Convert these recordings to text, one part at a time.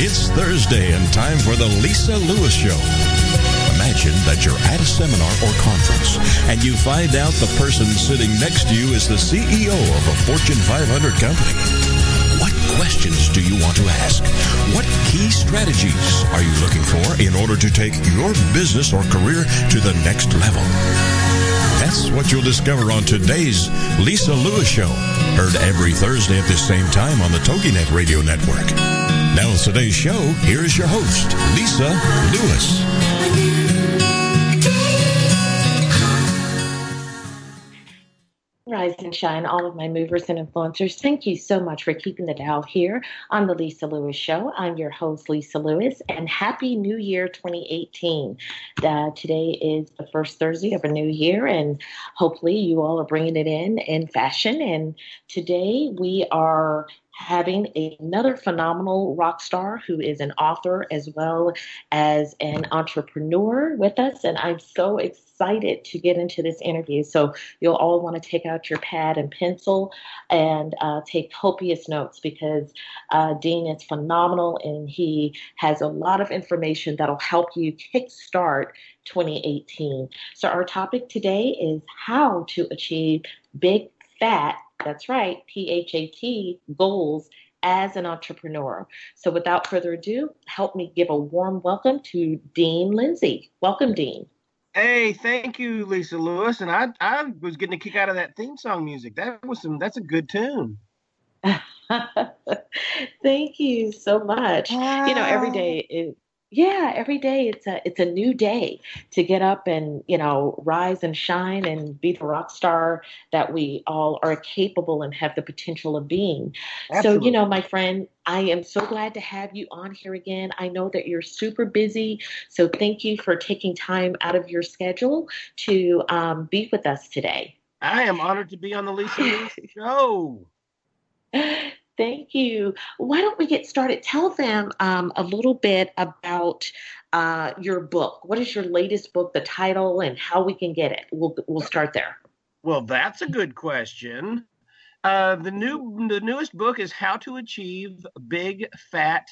It's Thursday and time for the Lisa Lewis Show. Imagine that you're at a seminar or conference and you find out the person sitting next to you is the CEO of a Fortune 500 company. What questions do you want to ask? What key strategies are you looking for in order to take your business or career to the next level? That's what you'll discover on today's Lisa Lewis Show. Heard every Thursday at this same time on the TogiNet Radio Network. Now with today's show, here is your host, Lisa Lewis. Rise and shine, all of my movers and influencers. Thank you so much for keeping the dial here on the Lisa Lewis Show. I'm your host, Lisa Lewis, and Happy New Year 2018. Uh, today is the first Thursday of a new year, and hopefully you all are bringing it in in fashion. And today we are having another phenomenal rock star who is an author as well as an entrepreneur with us. And I'm so excited to get into this interview. So you'll all want to take out your pad and pencil and uh, take copious notes because uh, Dean is phenomenal and he has a lot of information that'll help you kickstart 2018. So our topic today is how to achieve big fat that's right, P H A T goals as an entrepreneur. So without further ado, help me give a warm welcome to Dean Lindsay. Welcome, Dean. Hey, thank you, Lisa Lewis. And I I was getting a kick out of that theme song music. That was some that's a good tune. thank you so much. Wow. You know, every ah. day is yeah every day it's a it's a new day to get up and you know rise and shine and be the rock star that we all are capable and have the potential of being. Absolutely. so you know my friend i am so glad to have you on here again. I know that you're super busy so thank you for taking time out of your schedule to um, be with us today. I am honored to be on the lisa show Thank you. Why don't we get started? Tell them um, a little bit about uh, your book. What is your latest book, the title, and how we can get it? We'll we'll start there. Well, that's a good question. Uh, the new the newest book is How to Achieve Big Fat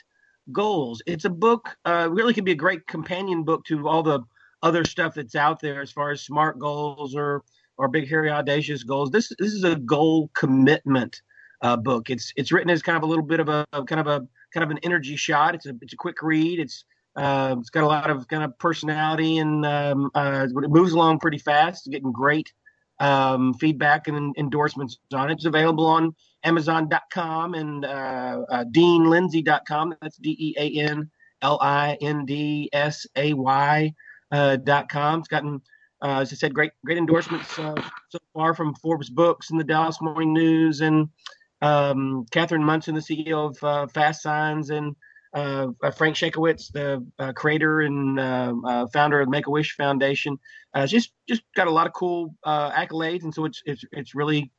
Goals. It's a book uh, really can be a great companion book to all the other stuff that's out there as far as smart goals or or big hairy audacious goals. This this is a goal commitment uh, book. It's it's written as kind of a little bit of a, kind of a kind of an energy shot. It's a it's a quick read. It's uh, it's got a lot of kind of personality and um, uh, it moves along pretty fast. It's getting great um, feedback and endorsements on it. It's available on Amazon.com and uh, uh, DeanLindsay.com. That's D E A N L I N D S A Y uh, dot com. It's gotten uh, as I said, great great endorsements uh, so far from Forbes Books and the Dallas Morning News and um, Catherine Monson, the CEO of uh, Fast Signs, and uh, uh, Frank Shankwitz, the uh, creator and uh, uh, founder of Make a Wish Foundation. just just got a lot of cool accolades, and so it's it's it's really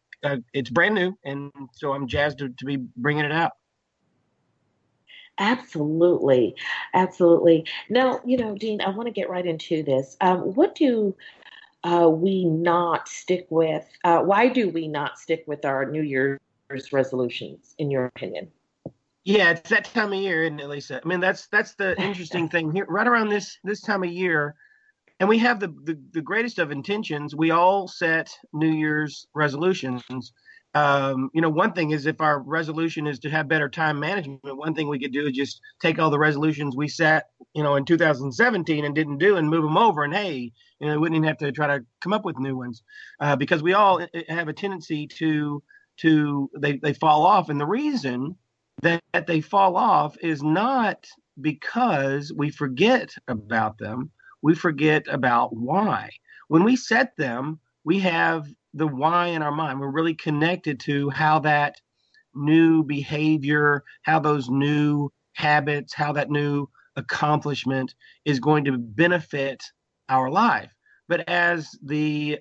it's brand new, and so I'm jazzed to, to be bringing it out. Absolutely, absolutely. Now, you know, Dean, I want to get right into this. Um, what do uh, we not stick with? Uh, why do we not stick with our New Year's resolutions, in your opinion? Yeah, it's that time of year, isn't it, Lisa? I mean, that's that's the interesting thing here. Right around this this time of year, and we have the, the the greatest of intentions. We all set New Year's resolutions. Um, you know, one thing is if our resolution is to have better time management, one thing we could do is just take all the resolutions we set, you know, in 2017 and didn't do and move them over. And hey, you know, we wouldn't even have to try to come up with new ones uh, because we all eh, eh, have a tendency to to they, they fall off. And the reason that they fall off is not because we forget about them, we forget about why. When we set them, we have the why in our mind. We're really connected to how that new behavior, how those new habits, how that new accomplishment is going to benefit our life. But as the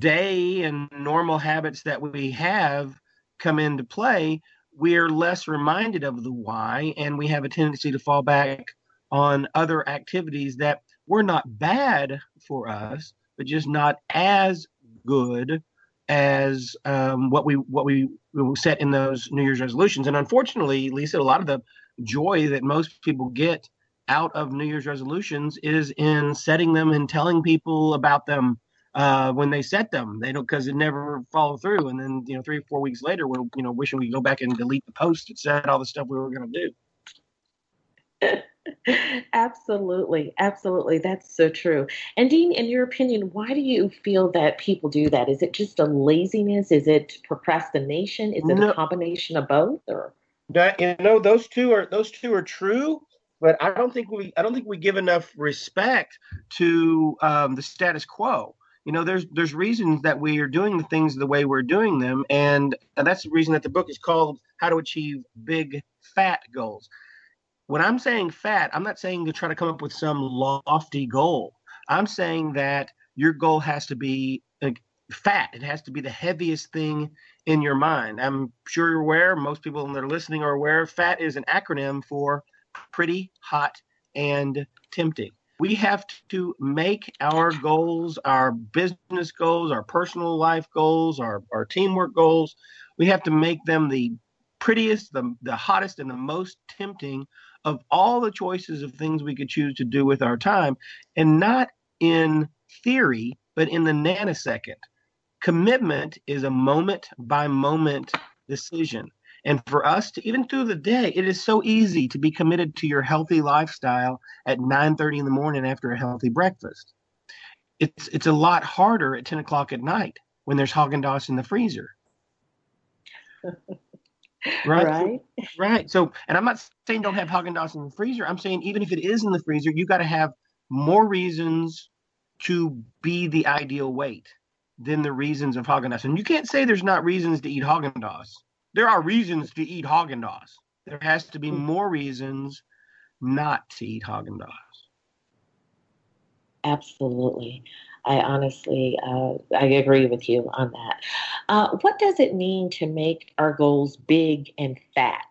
day and normal habits that we have come into play, we're less reminded of the why, and we have a tendency to fall back on other activities that were not bad for us, but just not as good as um, what we what we, we set in those New Year's resolutions. And unfortunately, Lisa, a lot of the joy that most people get out of New Year's resolutions is in setting them and telling people about them uh, when they set them. They don't because it never follow through, and then you know three or four weeks later, we're you know wishing we could go back and delete the post that said all the stuff we were going to do. absolutely, absolutely, that's so true. And Dean, in your opinion, why do you feel that people do that? Is it just a laziness? Is it procrastination? Is it no. a combination of both? Or that you know, those two are those two are true but I don't think we I don't think we give enough respect to um, the status quo. You know, there's there's reasons that we are doing the things the way we're doing them, and, and that's the reason that the book is called "How to Achieve Big Fat Goals." When I'm saying fat, I'm not saying to try to come up with some lofty goal. I'm saying that your goal has to be like, fat. It has to be the heaviest thing in your mind. I'm sure you're aware. Most people that are listening are aware. Fat is an acronym for pretty hot and tempting. We have to make our goals, our business goals, our personal life goals, our, our teamwork goals, we have to make them the prettiest, the, the hottest, and the most tempting of all the choices of things we could choose to do with our time, and not in theory, but in the nanosecond. Commitment is a moment by moment decision. And for us to even through the day, it is so easy to be committed to your healthy lifestyle at 9:30 in the morning after a healthy breakfast. It's it's a lot harder at 10 o'clock at night when there's Haagen Dazs in the freezer. right? Right. Right. So, and I'm not saying don't have Haagen Dazs in the freezer. I'm saying even if it is in the freezer, you got to have more reasons to be the ideal weight than the reasons of Haagen Dazs. And you can't say there's not reasons to eat Haagen Dazs there are reasons to eat Haagen Dazs. There has to be hmm. more reasons not to eat Haagen Dazs. Absolutely. I honestly, uh, I agree with you on that. Uh, what does it mean to make our goals big and fat?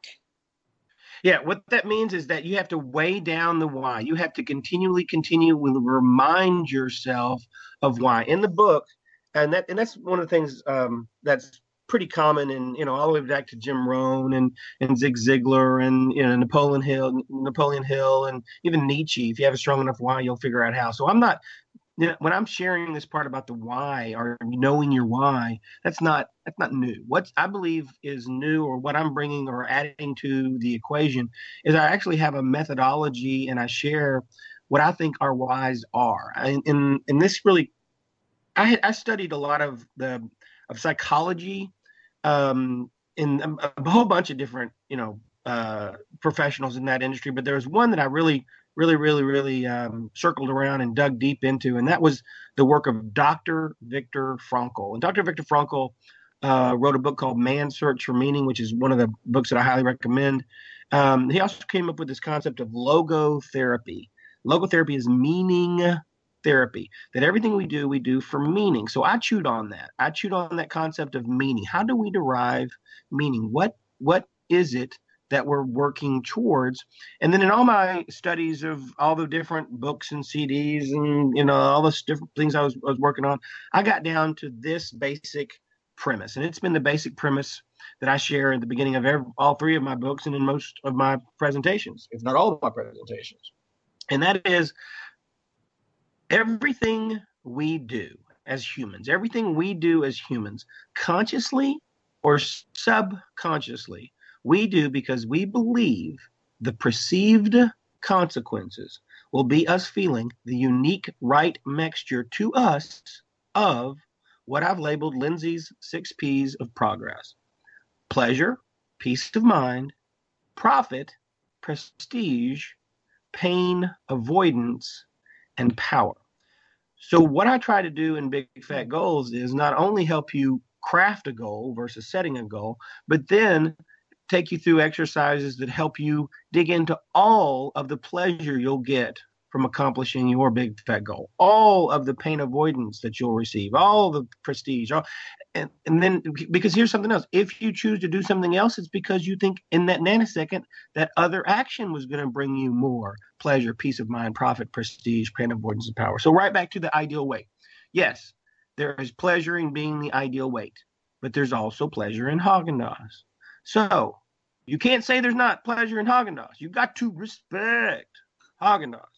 Yeah, what that means is that you have to weigh down the why. You have to continually continue to remind yourself of why. In the book, and that and that's one of the things um, that's pretty common in you know all the way back to Jim Rohn and and Zig Ziglar and you know Napoleon Hill Napoleon Hill and even Nietzsche. If you have a strong enough why, you'll figure out how. So I'm not you know, when I'm sharing this part about the why or knowing your why, that's not that's not new. What I believe is new, or what I'm bringing or adding to the equation, is I actually have a methodology and I share what I think our whys are. And and, and this really, I I studied a lot of the of psychology um, in a, a, whole bunch of different, you know, uh, professionals in that industry. But there was one that I really, really, really, really um, circled around and dug deep into, and that was the work of Dr. Viktor Frankl. And Dr. Viktor Frankl uh, wrote a book called Man's Search for Meaning, which is one of the books that I highly recommend. Um, he also came up with this concept of logotherapy. Logotherapy is meaning therapy that everything we do we do for meaning. So i chewed on that. I chewed on that concept of meaning. How do we derive meaning? What what is it that we're working towards? And then in all my studies of all the different books and cds and you know all the different things i was, I was working on i got down to this basic premise. And it's been the basic premise that i share at the beginning of every, all three of my books and in most of my presentations if not all of my presentations. And that is everything we do as humans, everything we do as humans, consciously or subconsciously, we do because we believe the perceived consequences will be us feeling the unique right mixture to us of what I've labeled Lindsay's six P's of progress. Pleasure, peace of mind, profit, prestige, pain, avoidance, and power. So, what I try to do in Big Fat mm-hmm. Goals is not only help you craft a goal versus setting a goal, but then take you through exercises that help you dig into all of the pleasure you'll get from accomplishing your big fat goal, all of the pain avoidance that you'll receive, all the prestige, all, and, and then because here's something else. If you choose to do something else it's because you think in that nanosecond that other action was going to bring you more pleasure peace of mind profit prestige pain avoidance and power. So right back to the ideal weight. Yes there is pleasure in being the ideal weight but there's also pleasure in Haagen Dazs so You can't say there's not pleasure in Haagen Dazs. You got to respect Haagen Dazs.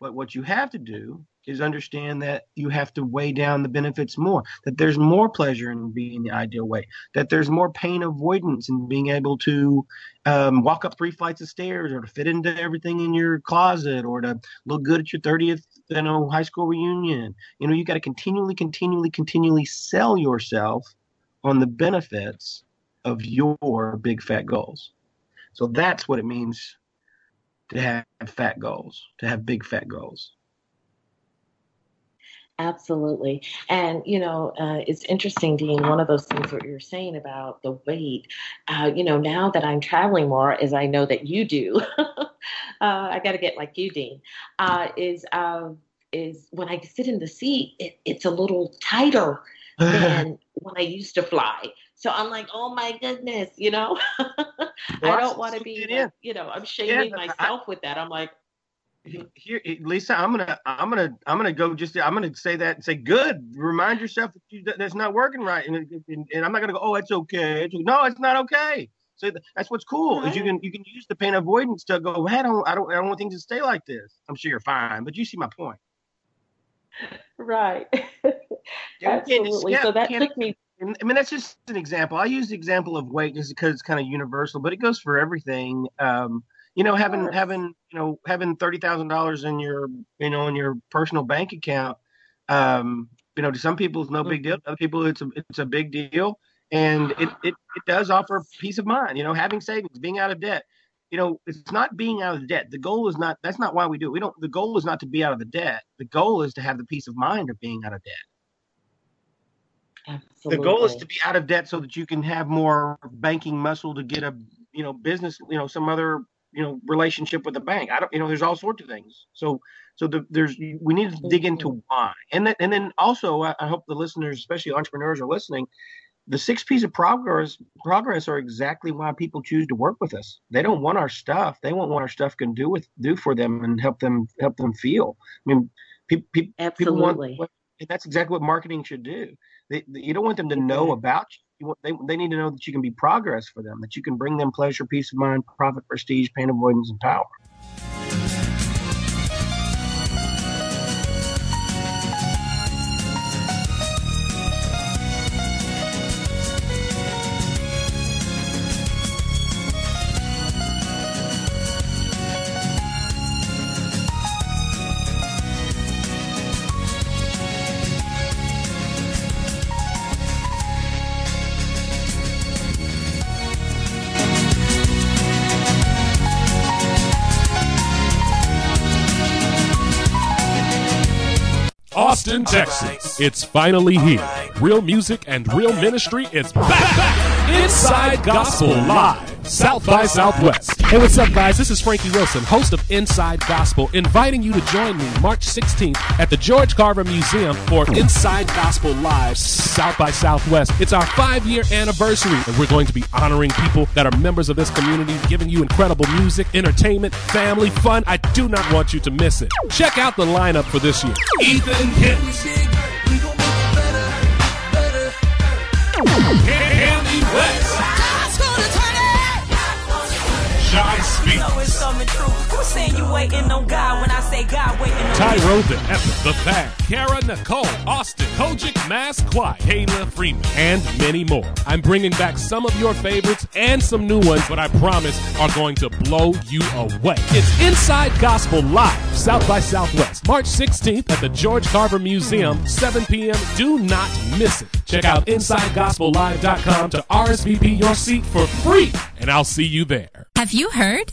But what you have to do is understand that you have to weigh down the benefits more, that there's more pleasure in being the ideal weight, that there's more pain avoidance in being able to um, walk up three flights of stairs or to fit into everything in your closet or to look good at your 30th you know, high school reunion. You know, you got to continually, continually, continually sell yourself on the benefits of your big fat goals. So that's what it means to have fat goals, to have big fat goals. Absolutely. And, you know, uh, it's interesting, Dean, one of those things that you're saying about the weight, uh, you know, now that I'm traveling more, as I know that you do, uh, I got to get like you, Dean, uh, is, um, is when I sit in the seat, it, it's a little tighter than when I used to fly. So I'm like, oh my goodness, you know, I don't want to be, like, you know, I'm shaming yeah, myself I, with that. I'm like, here, Lisa, I'm gonna, I'm gonna, I'm gonna go. Just, I'm gonna say that and say, good. Remind yourself that you, that's not working right, and, and, and I'm not gonna go, oh, it's okay. It's, no, it's not okay. So that's what's cool right. is you can you can use the pain avoidance to go. Hey, I don't, I don't, I don't want things to stay like this. I'm sure you're fine, but you see my point. Right. Absolutely. So that took me I mean, that's just an example. I use the example of weight just because it's kind of universal, but it goes for everything. Um, you know, having having you know having thirty thousand dollars in your you know in your personal bank account. Um, you know, to some people it's no big deal. To other people it's a it's a big deal, and it it it does offer peace of mind. You know, having savings, being out of debt. You know, it's not being out of debt. The goal is not. That's not why we do it. We don't. The goal is not to be out of the debt. The goal is to have the peace of mind of being out of debt. Absolutely. The goal is to be out of debt so that you can have more banking muscle to get a you know business you know some other you know relationship with the bank. I don't you know there's all sorts of things. So so the, there's we need to dig into why and then and then also I, I hope the listeners, especially entrepreneurs, are listening. The six P's of progress progress are exactly why people choose to work with us. They don't want our stuff. They want what our stuff can do with do for them and help them help them feel. I mean, pe- pe- people want. That's exactly what marketing should do they, you don't want them to know about you. you want, they, they need to know that you can be progress for them, that you can bring them pleasure, peace of mind, profit, prestige, pain avoidance, and power. Austin, Texas. It's finally here. Real music and real ministry is back. Inside Gospel Live. South by Southwest. Hey, what's up, guys? This is Frankie Wilson, host of Inside Gospel, inviting you to join me March 16th at the George Carver Museum for Inside Gospel Live South by Southwest. It's our five year anniversary, and we're going to be honoring people that are members of this community, giving you incredible music, entertainment, family, fun. I do not want you to miss it. Check out the lineup for this year Ethan Hint. John Speaks. Saying you waiting on God when I say God waiting on Tyro the Epic, The Bag, Kara Nicole, Austin, Kojic, Mass Quiet, Kayla Freeman, and many more. I'm bringing back some of your favorites and some new ones, but I promise are going to blow you away. It's Inside Gospel Live, South by Southwest, March 16th at the George Carver Museum, 7 p.m. Do not miss it. Check out InsideGospelLive.com to RSVP your seat for free, and I'll see you there. Have you heard?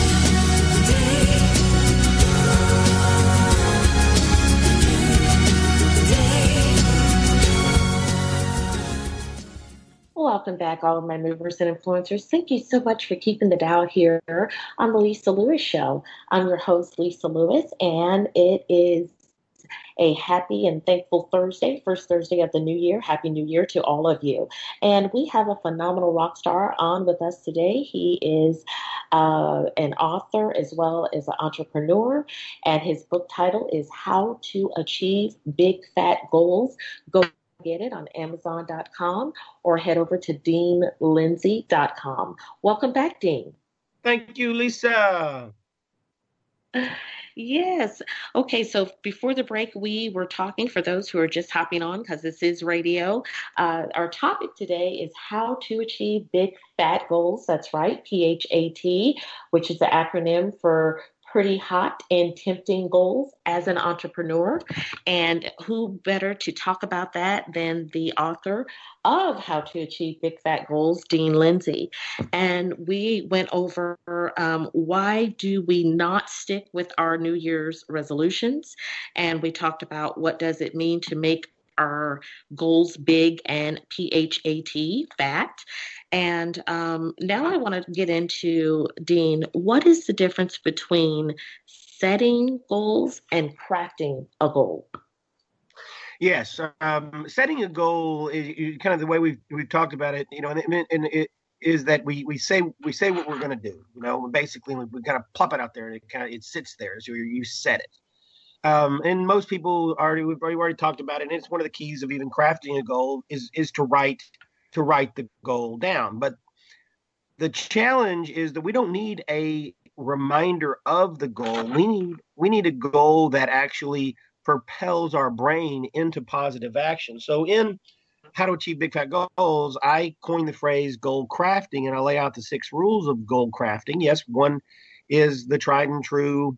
Welcome back, all of my movers and influencers. Thank you so much for keeping the dial here on the Lisa Lewis Show. I'm your host, Lisa Lewis, and it is a happy and thankful Thursday, first Thursday of the new year. Happy New Year to all of you. And we have a phenomenal rock star on with us today. He is uh, an author as well as an entrepreneur, and his book title is How to Achieve Big Fat Goals. Go get it on Amazon.com or head over to DeanLindsay.com. Welcome back, Dean. Thank you, Lisa. Yes. Okay. So before the break, we were talking for those who are just hopping on because this is radio. Uh, our topic today is how to achieve big fat goals. That's right, PHAT, which is the acronym for pretty hot and tempting goals as an entrepreneur. And who better to talk about that than the author of How to Achieve Big Fat Goals, Dean Lindsay. And we went over um, why do we not stick with our New Year's resolutions? And we talked about what does it mean to make our goals big and PHAT, fat. And um, now I want to get into, Dean, what is the difference between setting goals and crafting a goal? Yes, um, setting a goal is kind of the way we've we've talked about it. You know, and, and it is that we we say we say what we're going to do. You know, basically we, we kind of plop it out there, and it kind of it sits there. So you set it. Um, and most people already we've already, already talked about it. And it's one of the keys of even crafting a goal is is to write to write the goal down. But the challenge is that we don't need a reminder of the goal. We need we need a goal that actually propels our brain into positive action. So in how to achieve big fat goals, I coined the phrase goal crafting and I lay out the six rules of goal crafting. Yes, one is the tried and true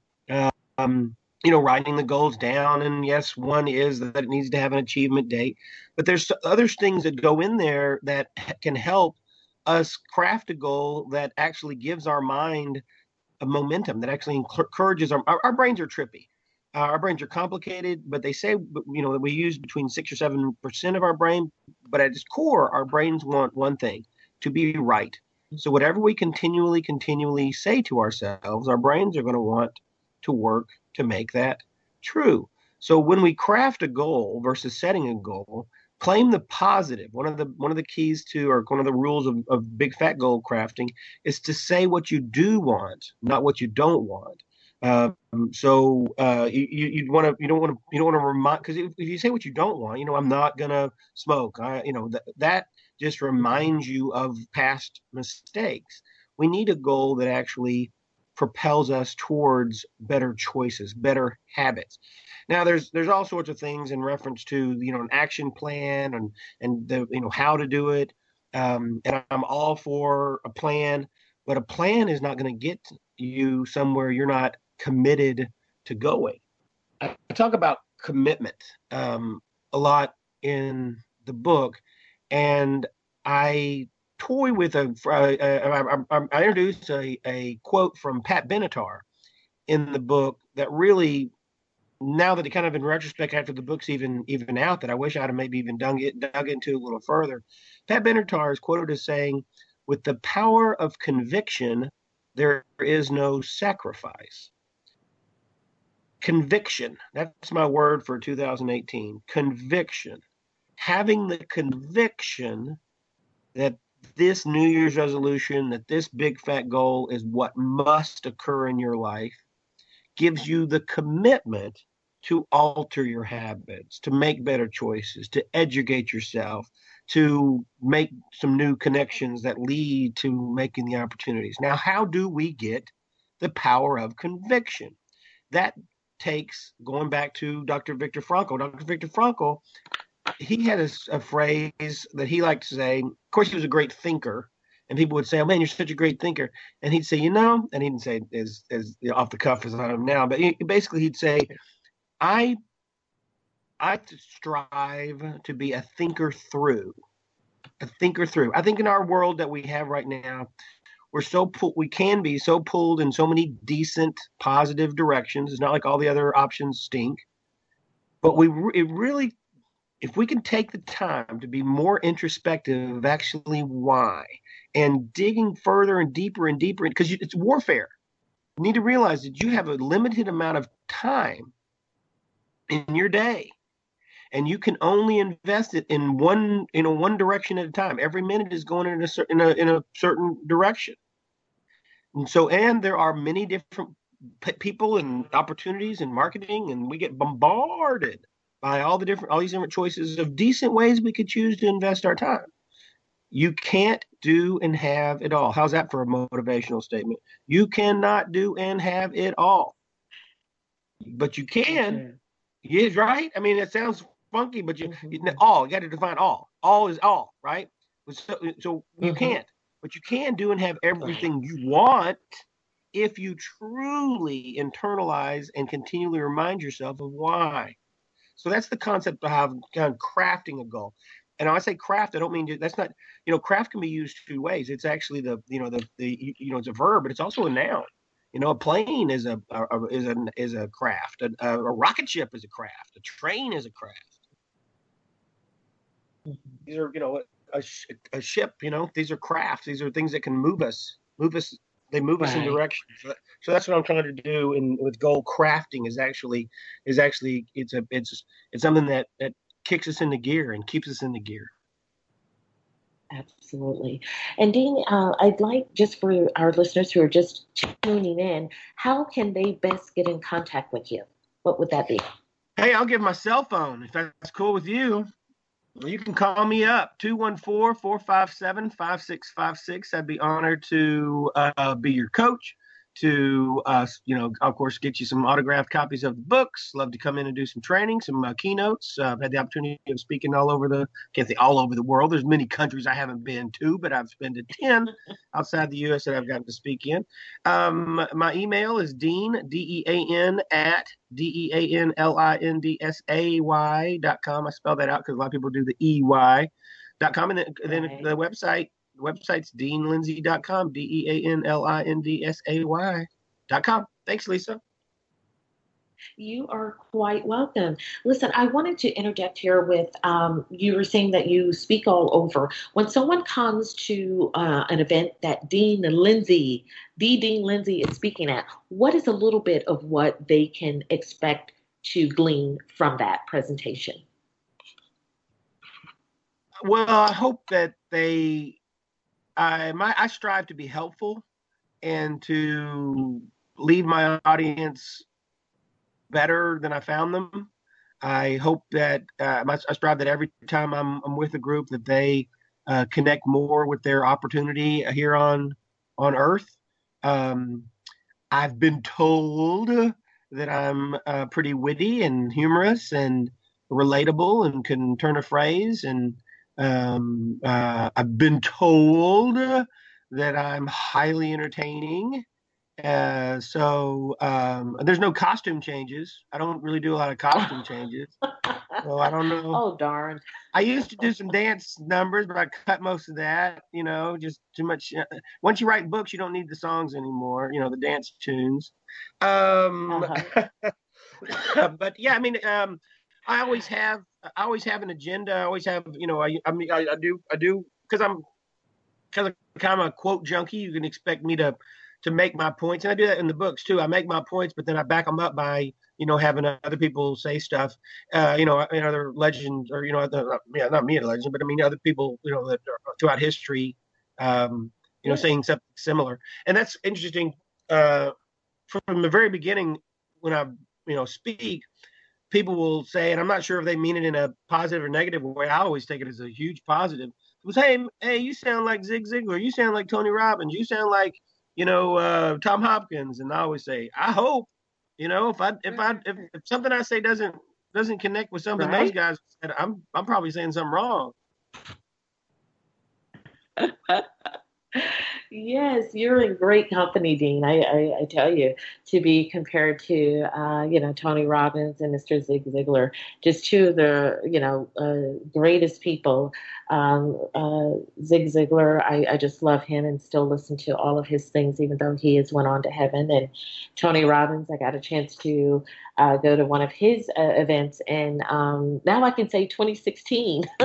um, you know, writing the goals down. And yes, one is that it needs to have an achievement date. But there's other things that go in there that can help us craft a goal that actually gives our mind a momentum, that actually encourages our, our, our brains are trippy. Uh, our brains are complicated, but they say, you know, that we use between six or seven percent of our brain. But at its core, our brains want one thing to be right. So whatever we continually, continually say to ourselves, our brains are going to want to work to make that true. So when we craft a goal versus setting a goal, claim the positive. One of the one of the keys to or one of the rules of, of big fat goal crafting is to say what you do want, not what you don't want. Um, so uh, you you want to you don't want to you don't want to remind because if, if, you say what you don't want, you know I'm not gonna smoke. I you know that that just reminds you of past mistakes. We need a goal that actually propels us towards better choices, better habits. Now, there's there's all sorts of things in reference to you know an action plan and and the you know how to do it. Um, and I'm all for a plan, but a plan is not going to get you somewhere you're not committed to going. I talk about commitment um, a lot in the book, and I toy with a. Uh, uh, I introduced a, a quote from Pat Benatar in the book that really, now that it kind of in retrospect after the book's even even out, that I wish I'd have maybe even dug it dug into a little further. Pat Benatar is quoted as saying, "With the power of conviction, there is no sacrifice." Conviction. That's my word for 2018. Conviction. Having the conviction that this New Year's resolution, that this big fat goal is what must occur in your life, gives you the commitment to alter your habits, to make better choices, to educate yourself, to make some new connections that lead to making the opportunities. Now, how do we get the power of conviction. That takes going back to Dr. Viktor Frankl. Dr. Viktor Frankl, he had a, a phrase that he liked to say. Of course, he was a great thinker, and people would say, "Oh man, you're such a great thinker," and he'd say, "You know," and he didn't say as as you know, off the cuff as I am now, but he, basically he'd say, "I I strive to be a thinker through, a thinker through." I think in our world that we have right now, we're so pulled we can be so pulled in so many decent positive directions it's not like all the other options stink but we it really if we can take the time to be more introspective of actually why and digging further and deeper and deeper because it's warfare. You need to realize that you have a limited amount of time in your day and you can only invest it in one you know one direction at a time. Every minute is going in a certain in a, in a certain direction. And so, and there are many different people and opportunities in marketing, and we get bombarded by all the different, all these different choices of decent ways we could choose to invest our time. You can't do and have it all. How's that for a motivational statement? You cannot do and have it all, but you can. Yeah, right. I mean, it sounds funky, but you, you mm-hmm. all you got to define all. All is all, right? So, so you mm-hmm. can't. But you can do and have everything you want if you truly internalize and continually remind yourself of why. So that's the concept of kind of crafting a goal. And when I say craft, I don't mean that's not you know craft can be used two ways. It's actually the you know the the you know it's a verb, but it's also a noun. You know, a plane is a, a is a is a craft. A, a, rocket ship is a craft. A train is a craft. These are you know a, a ship. You know, these are crafts. These are things that can move us, move us. They move right. us in direction. So, so, that's what I'm trying to do. In with goal crafting is actually is actually it's a it's it's something that that kicks us into gear and keeps us in the gear. Absolutely. And Dean, uh, I'd like just for our listeners who are just tuning in, how can they best get in contact with you? What would that be? Hey, I'll give my cell phone if that's cool with you. You can call me up 214 457 5656. I'd be honored to uh, be your coach to uh, you know of course get you some autographed copies of the books. Love to come in and do some training some uh, keynotes. Uh, i've had the opportunity of speaking all over the can't say all over the world. There's many countries i haven't been to but i've been to 10 outside the us that i've gotten to speak in. Um, my email is dean d-e-a-n at d-e-a-n-l-i-n-d-s-a-y dot com. I spell that out because a lot of people do the e-y dot com and then, and then the website the website's deanlindsay.com, D E A N L I N D S A Y.com. Thanks, Lisa. You are quite welcome. Listen, I wanted to interject here with um, you were saying that you speak all over. When someone comes to uh, an event that Dean Lindsay, the Dean Lindsay is speaking at, what is a little bit of what they can expect to glean from that presentation? Well, I hope that they I my I strive to be helpful and to leave my audience better than I found them. I hope that uh, I strive that every time I'm, I'm with a group that they uh, connect more with their opportunity here on on Earth. Um, I've been told that I'm uh, pretty witty and humorous and relatable and can turn a phrase and um, uh, I've been told that I'm highly entertaining. Uh, so um, there's no costume changes. I don't really do a lot of costume changes. So I don't know. Oh darn! I used to do some dance numbers, but I cut most of that. You know, just too much. Uh, once you write books, you don't need the songs anymore. You know, the dance tunes. Um, uh-huh. but yeah, I mean, um, I always have I always have an agenda. I always have you know I I mean I, I do I do because I'm kind of kind of a quote junkie. You can expect me to to make my points, and I do that in the books too. I make my points, but then I back them up by you know having other people say stuff. Uh, you know, and other legends or you know, other, yeah, not me a legend, but I mean other people you know that throughout history, um, you know, saying something similar, and that's interesting. Uh, from the very beginning, when I you know speak, people will say, and I'm not sure if they mean it in a positive or negative way. I always take it as a huge positive. It was, hey, hey, you sound like Zig Ziglar. You sound like Tony Robbins. You sound like, you know, uh, Tom Hopkins, and I always say, I hope, you know, if I if I if, if something I say doesn't doesn't connect with something right? those guys said, I'm I'm probably saying something wrong. yes, you're in great company, Dean. I, I, I, tell you, to be compared to, uh, you know, Tony Robbins and Mr. Zig Ziglar, just two of the, you know, uh, greatest people um, uh, Zig Ziglar, I, I, just love him and still listen to all of his things, even though he has went on to heaven. And Tony Robbins, I got a chance to uh, go to one of his uh, events, and um, now I can say 2016.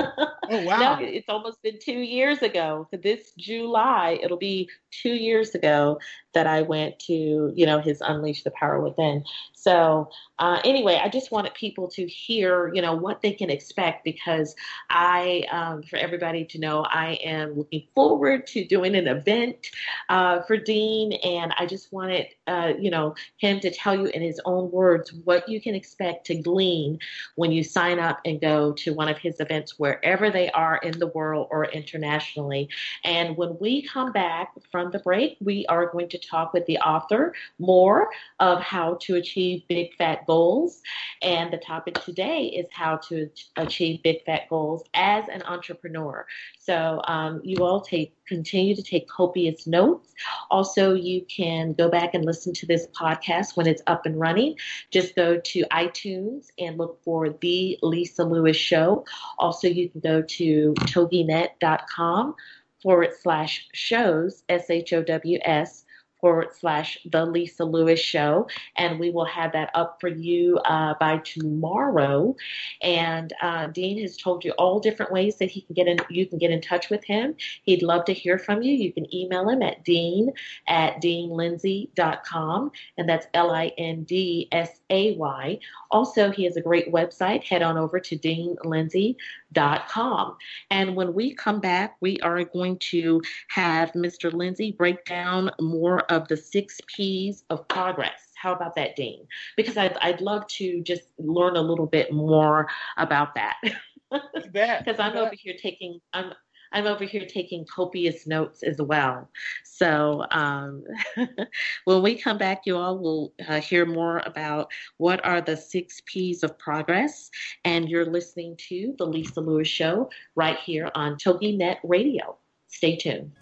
Oh wow! now it's almost been two years ago. So this July, it'll be two years ago that I went to, you know, his Unleash the Power Within. So uh, anyway, I just wanted people to hear, you know, what they can expect because I, um, for everybody to know, I am looking forward to doing an event uh, for Dean, and I just wanted, uh, you know, him to tell you in his own words what you can expect to glean when you sign up and go to one of his events wherever they are in the world or internationally. And when we come back from the break, we are going to talk with the author more of how to achieve big fat goals. And the topic today is how to achieve big fat goals as an entrepreneur. So um, you all take continue to take copious notes. Also, you can go back and listen to this podcast when it's up and running. Just go to iTunes and look for The Lisa Lewis Show. Also, you can go to toginet.com forward slash shows, S H O W S, forward slash the Lisa Lewis Show, and we will have that up for you uh, by tomorrow. And uh, Dean has told you all different ways that he can get in. You can get in touch with him. He'd love to hear from you. You can email him at dean at deanlindsay.com, and that's L I N D S A Y. Also, he has a great website. Head on over to deanlindsay.com. And when we come back, we are going to have Mr. Lindsay break down more of the six P's of progress. How about that, Dean? Because I'd, I'd love to just learn a little bit more about that. Because I'm over here taking I'm I'm over here taking copious notes as well. So um, when we come back, you all will uh, hear more about what are the six P's of progress. And you're listening to the Lisa Lewis Show right here on TogiNet Radio. Stay tuned.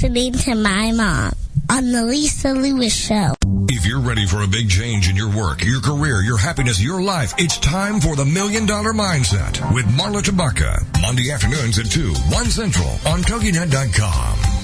Listening to my mom on the Lisa Lewis Show. If you're ready for a big change in your work, your career, your happiness, your life, it's time for the Million Dollar Mindset with Marla Tabaka. Monday afternoons at 2, 1 Central on TogiNet.com.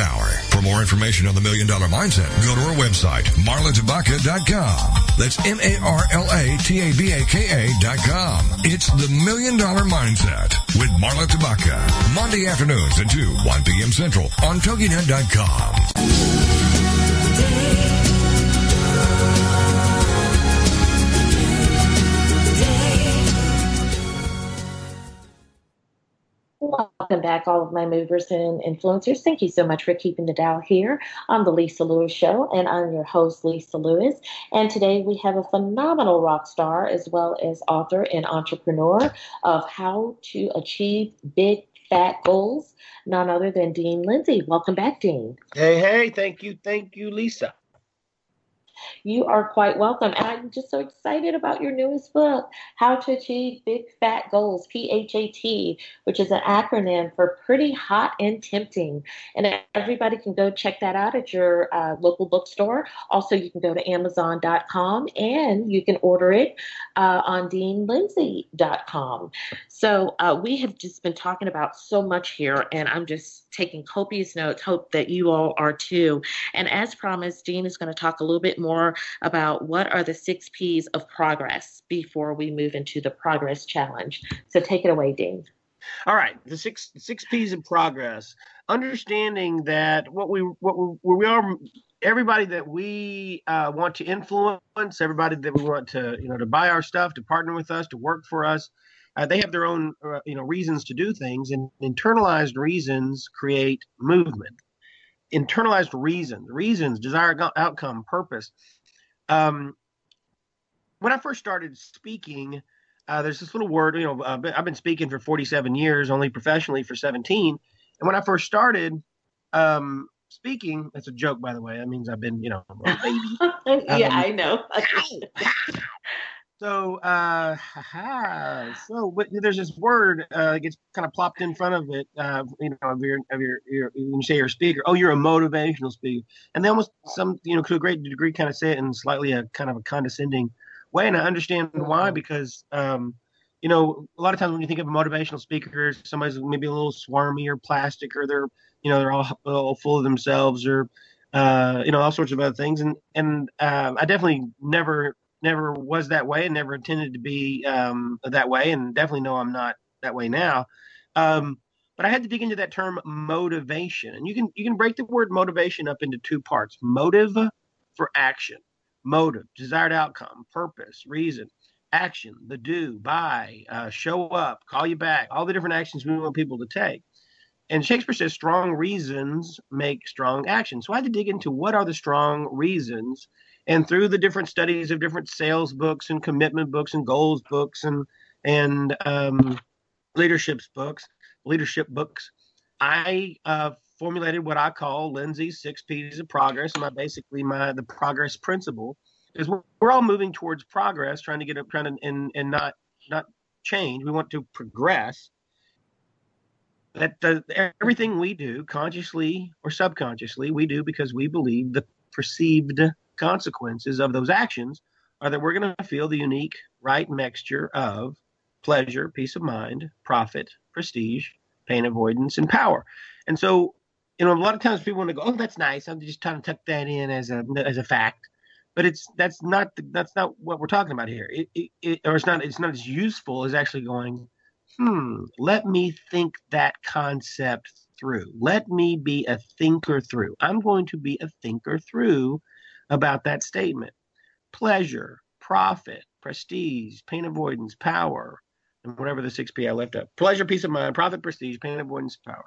power. For more information on the Million Dollar Mindset, go to our website, marlatabaka.com. That's M-A-R-L-A-T-A-B-A-K-A dot com. It's the Million Dollar Mindset with Marla Tabaka. Monday afternoons at 2, 1 p.m. Central on TogiNet.com. Welcome back, all of my movers and influencers. Thank you so much for keeping the dial here on the Lisa Lewis Show, and I'm your host, Lisa Lewis. And today we have a phenomenal rock star as well as author and entrepreneur of how to achieve big fat goals, none other than Dean Lindsay. Welcome back, Dean. Hey, hey, thank you, thank you, Lisa. You are quite welcome. And I'm just so excited about your newest book, How to Achieve Big Fat Goals, PHAT, which is an acronym for Pretty Hot and Tempting. And everybody can go check that out at your uh, local bookstore. Also, you can go to Amazon.com and you can order it uh, on DeanLindsay.com. So uh, we have just been talking about so much here, and I'm just taking copious notes. Hope that you all are too. And as promised, Dean is going to talk a little bit more about what are the six P's of progress before we move into the progress challenge. So take it away, Dean. All right, the six six P's of progress. Understanding that what we what we, we are everybody that we uh, want to influence, everybody that we want to you know to buy our stuff, to partner with us, to work for us, uh, they have their own uh, you know reasons to do things, and internalized reasons create movement. Internalized reasons, reasons, desired outcome, purpose. Um, when I first started speaking, uh, there's this little word. You know, uh, I've been speaking for 47 years, only professionally for 17. And when I first started um, speaking, that's a joke, by the way. That means I've been, you know, baby. yeah, um, I know. So, uh, so but there's this word uh, gets kind of plopped in front of it. Uh, you know, of your of your, your when you say you're speaker, oh, you're a motivational speaker, and they almost some you know to a great degree kind of say it in slightly a kind of a condescending way, and I understand why mm-hmm. because um, you know a lot of times when you think of a motivational speaker, somebody's maybe a little swarmy or plastic, or they're you know they're all, all full of themselves, or uh, you know all sorts of other things, and and uh, I definitely never never was that way and never intended to be um, that way, and definitely know I'm not that way now. Um, but I had to dig into that term motivation, and you can you can break the word motivation up into two parts: motive for action, motive, desired outcome, purpose, reason, action, the do, buy, uh, show up, call you back, all the different actions we want people to take. And Shakespeare says strong reasons make strong action. So I had to dig into what are the strong reasons and through the different studies of different sales books and commitment books and goals books and and um, leaderships books, leadership books, I uh, formulated what I call Lindsay's six P's of progress. My basically my the progress principle is we're, we're all moving towards progress, trying to get up, trying to and and not not change. We want to progress. That the, everything we do, consciously or subconsciously, we do because we believe the perceived consequences of those actions are that we're going to feel the unique right mixture of pleasure, peace of mind, profit, prestige, pain avoidance, and power. And so, you know, a lot of times people want to go, "Oh, that's nice." I'm just trying to tuck that in as a as a fact, but it's that's not that's not what we're talking about here. It, it, it, or it's not it's not as useful as actually going, "Hmm, let me think that concept through. Let me be a thinker through. I'm going to be a thinker through about that statement pleasure, profit, prestige, pain avoidance, power, and whatever the six P I left up. Pleasure, peace of mind, profit, prestige, pain avoidance, power.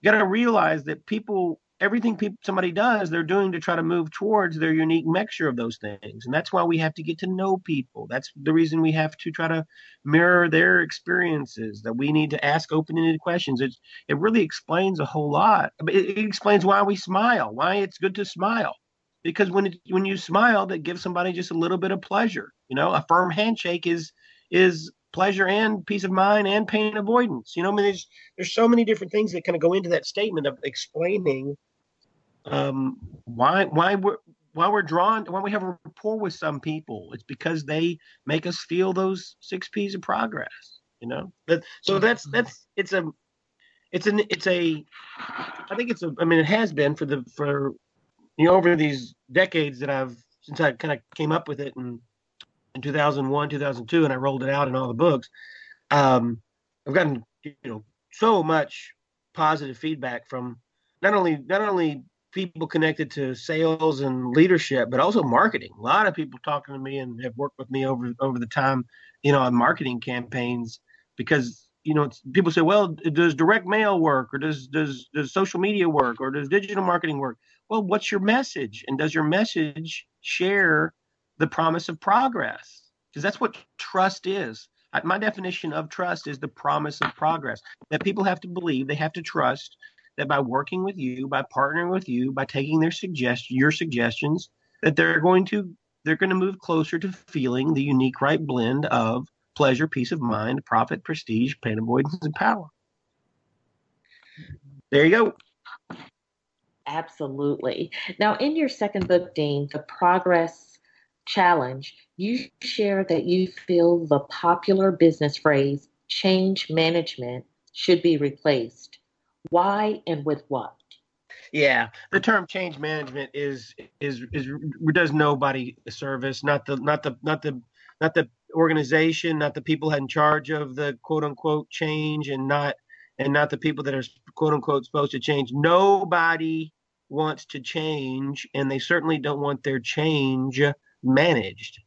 You got to realize that people, everything people, somebody does, they're doing to try to move towards their unique mixture of those things. And that's why we have to get to know people. That's the reason we have to try to mirror their experiences, that we need to ask open ended questions. It, it really explains a whole lot. It, it explains why we smile, why it's good to smile because when it, when you smile, that gives somebody just a little bit of pleasure. You know, a firm handshake is is pleasure and peace of mind and pain avoidance. You know, I mean, there's there's so many different things that kind of go into that statement of explaining um, why why we're why we're drawn why we have a rapport with some people. It's because they make us feel those six P's of progress. You know, that so that's that's it's a it's an it's a I think it's a I mean it has been for the for you know, over these decades that I've since I kind of came up with it in in 2001, 2002, and I rolled it out in all the books, um, I've gotten you know so much positive feedback from not only not only people connected to sales and leadership, but also marketing. A lot of people talking to me and have worked with me over over the time, you know, on marketing campaigns because you know people say, well, does direct mail work, or does does does social media work, or does digital marketing work? Well, what's your message? And does your message share the promise of progress? Because that's what trust is. My definition of trust is the promise of progress. That people have to believe, they have to trust that by working with you, by partnering with you, by taking their suggest your suggestions, that they're going to they're going to move closer to feeling the unique right blend of pleasure, peace of mind, profit, prestige, pain avoidance, and power. There you go. Absolutely. Now, in your second book, Dean, The Progress Challenge, you share that you feel the popular business phrase change management should be replaced. Why and with what? Yeah, the term change management is is is does nobody service. Not the not the not the not the organization, not the people in charge of the quote unquote change, and not and not the people that are quote unquote supposed to change. Nobody wants to change, and they certainly don't want their change managed.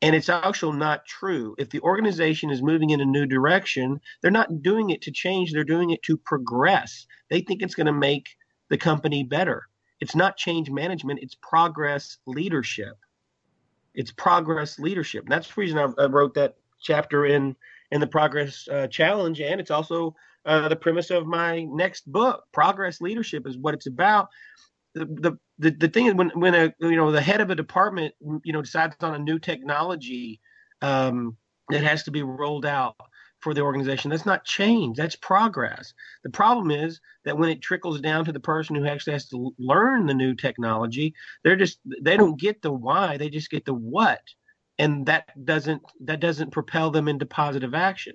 And it's actually not true. If the organization is moving in a new direction, they're not doing it to change, they're doing it to progress. They think it's going to make the company better. It's not change management, it's progress leadership. It's progress leadership. And that's the reason I, I wrote that chapter in in the progress uh, challenge and it's also uh, the premise of my next book progress leadership is what it's about. The, the the thing is when when a you know the head of a department you know decides on a new technology um, that has to be rolled out for the organization that's not change that's progress. The problem is that when it trickles down to the person who actually has to learn the new technology they're just they don't get the why they just get the what. And that doesn't that doesn't propel them into positive action.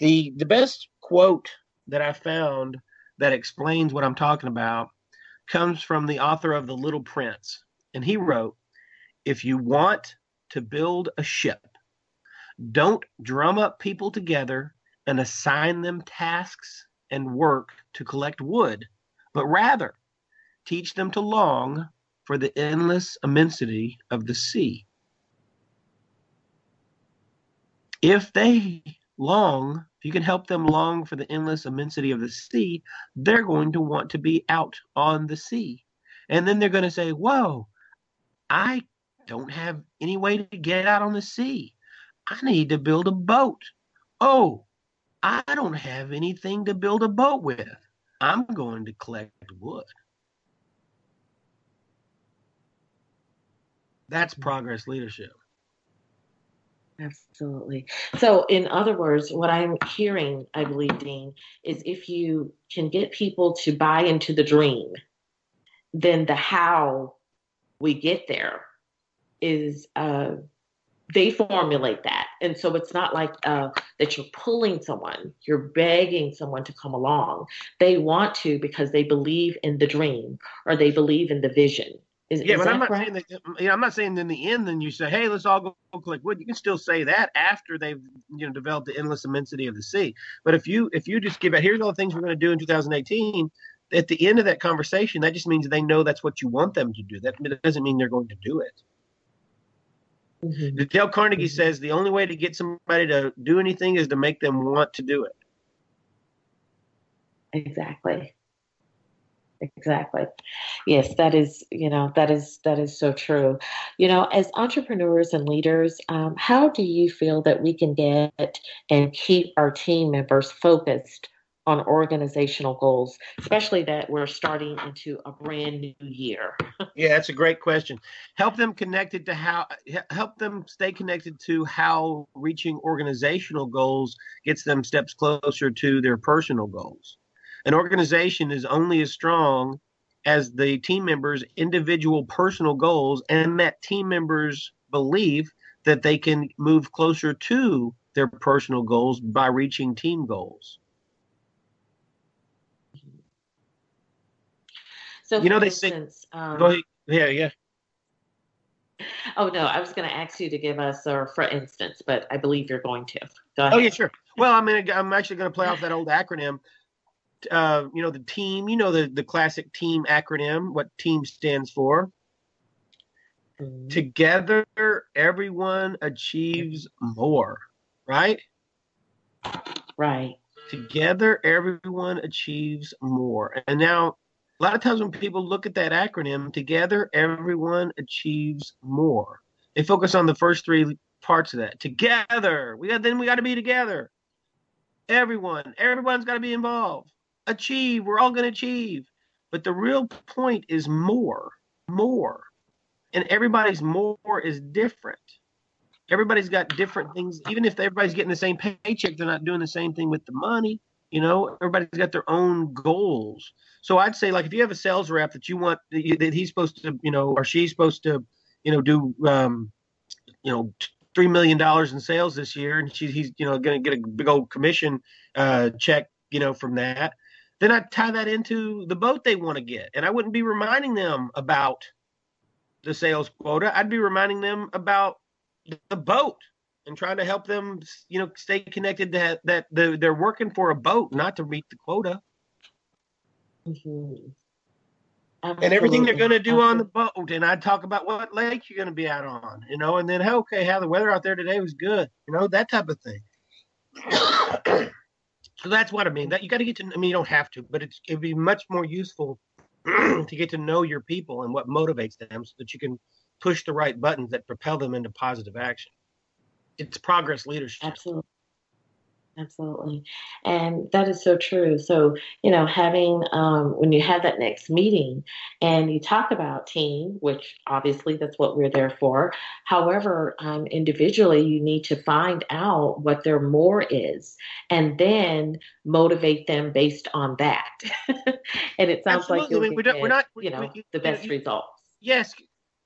The the best quote that i found that explains what i'm talking about comes from the author of The Little Prince. And he wrote If you want to build a ship, don't drum up people together and assign them tasks and work to collect wood, but rather teach them to long for the endless immensity of the sea. If they long if you can help them long for the endless immensity of the sea, they're going to want to be out on the sea. And then they're going to say, Whoa, I don't have any way to get out on the sea. I need to build a boat. Oh, I don't have anything to build a boat with. I'm going to collect wood. That's hmm. progress leadership. Absolutely. So, in other words, what I'm hearing, I believe, Dean, is if you can get people to buy into the dream, then the how we get there is uh, they formulate that. And so it's not like uh, that you're pulling someone, you're begging someone to come along. They want to because they believe in the dream or they believe in the vision. Is, yeah, is but I'm not saying that. You know, I'm not saying in the end, then you say, "Hey, let's all go collect wood." You can still say that after they've you know developed the endless immensity of the sea. But if you if you just give it, here's all the things we're going to do in 2018. At the end of that conversation, that just means they know that's what you want them to do. That doesn't mean they're going to do it. Mhm. Dale Carnegie Mhm. says the only way to get somebody to do anything is to make them want to do it. Exactly. Exactly. Yes, that is, you know, that is that is so true. You know, as entrepreneurs and leaders, um, how do you feel that we can get and keep our team members focused on organizational goals, especially that we're starting into a brand new year? Yeah, that's a great question. Help them connected to how help them stay connected to how reaching organizational goals gets them steps closer to their personal goals. An organization is only as strong as the team members' individual personal goals and that team members believe that they can move closer to their personal goals by reaching team goals. So, You know, they say- um, Go ahead. Yeah, yeah. oh no, I was going to ask you to give us a for instance, but I believe you're going to. Go ahead. Oh yeah, sure. Well, I mean, I'm actually going to play off that old acronym. Uh, you know, the team. You know the the classic team acronym. What team stands for? Mhm. Together, everyone achieves more. Right? Right. Together, everyone achieves more. And now, a lot of times when people look at that acronym, together, everyone achieves more. They focus on the first three parts of that. Together, we got then we got to be together. Everyone, everyone's got to be involved. Achieve. We're all going to achieve. But the real point is more, more. and everybody's more is different. Everybody's got different things. Even if everybody's getting the same paycheck, they're not doing the same thing with the money. You know, everybody's got their own goals. So I'd say, like, if you have a sales rep that you want that he's supposed to, you know, or she's supposed to, you know, do, um, you know, three million dollars in sales this year, and she's he's, you know, going to get a big old commission uh, check, you know, from that. Then I'd tie that into the boat they want to get, and I wouldn't be reminding them about the sales quota. I'd be reminding them about the boat and trying to help them, you know, stay connected to that the, they're working for a boat, not to meet the quota. Mm-hmm. And everything they're going to do on the boat, and I'd talk about what lake you're going to be out on, you know, and then okay, how the weather out there today was good, you know, that type of thing. so that's what I mean. That you got to get to. I mean, you don't have to, but it's it'd be much more useful to get to know your people and what motivates them, so that you can push the right buttons that propel them into positive action it's progress leadership. Absolutely. Absolutely. And that is so true. So, you know, having, um, when you have that next meeting and you talk about team, which obviously that's what we're there for. However, um, individually, you need to find out what their more is and then motivate them based on that. and it sounds Absolutely. like you'll I mean, we we're not, you know, we, the best you, results. Yes,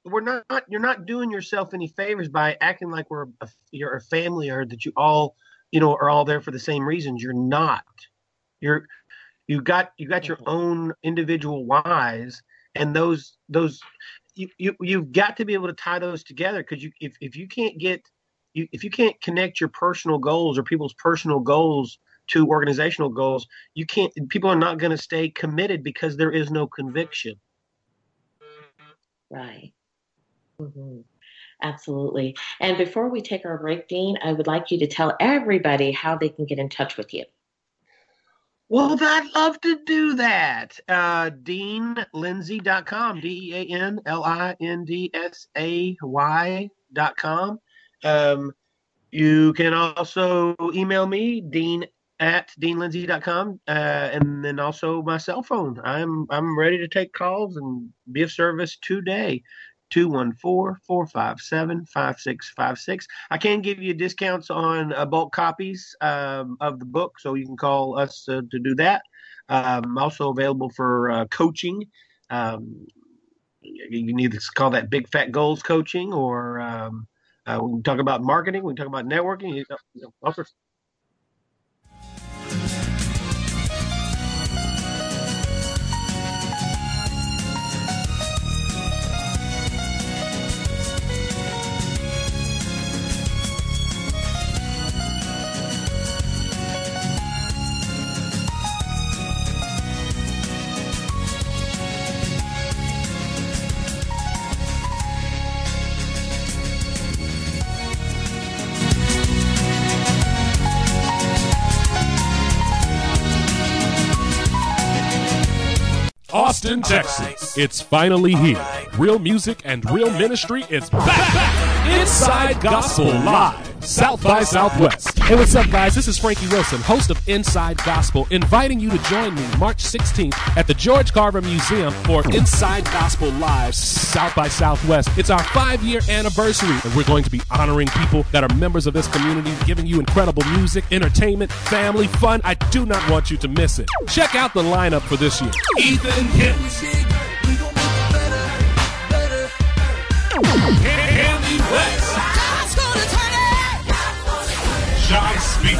we're not you're not doing yourself any favors by acting like we're a, you're a family or that you all you know are all there for the same reasons. You're not. You're you got you got your mm-hmm. own individual whys and those those you, you you've got to be able to tie those together because you if, if you can't get you if you can't connect your personal goals or people's personal goals to organizational goals you can't people are not going to stay committed because there is no conviction. Right. Mm-hmm. Absolutely. And before we take our break, Dean, I would like you to tell everybody how they can get in touch with you. Well, I'd love to do that. Uh, DeanLindsay.com, D E A N L I N D S A Y.com. Um, you can also email me, Dean at deanlindsay.com, uh, and then also my cell phone. I'm I'm ready to take calls and be of service today. 214-457-5656. I can give you discounts on uh, bulk copies um, of the book, so you can call us uh, to do that. Um, also available for uh, coaching. Um, you can either call that Big Fat Goals coaching, or um, uh, we can talk about marketing. We can talk about networking. You know, Austin, Texas. It's finally here. Real music and real ministry is back. Inside Gospel Live. South by Southwest. Hey, what's up, guys? This is Frankie Wilson, host of Inside Gospel, inviting you to join me March 16th at the George Carver Museum for Inside Gospel Live South by Southwest. It's our five year anniversary, and we're going to be honoring people that are members of this community, giving you incredible music, entertainment, family, fun. I do not want you to miss it. Check out the lineup for this year Ethan Hicks. John Speaks.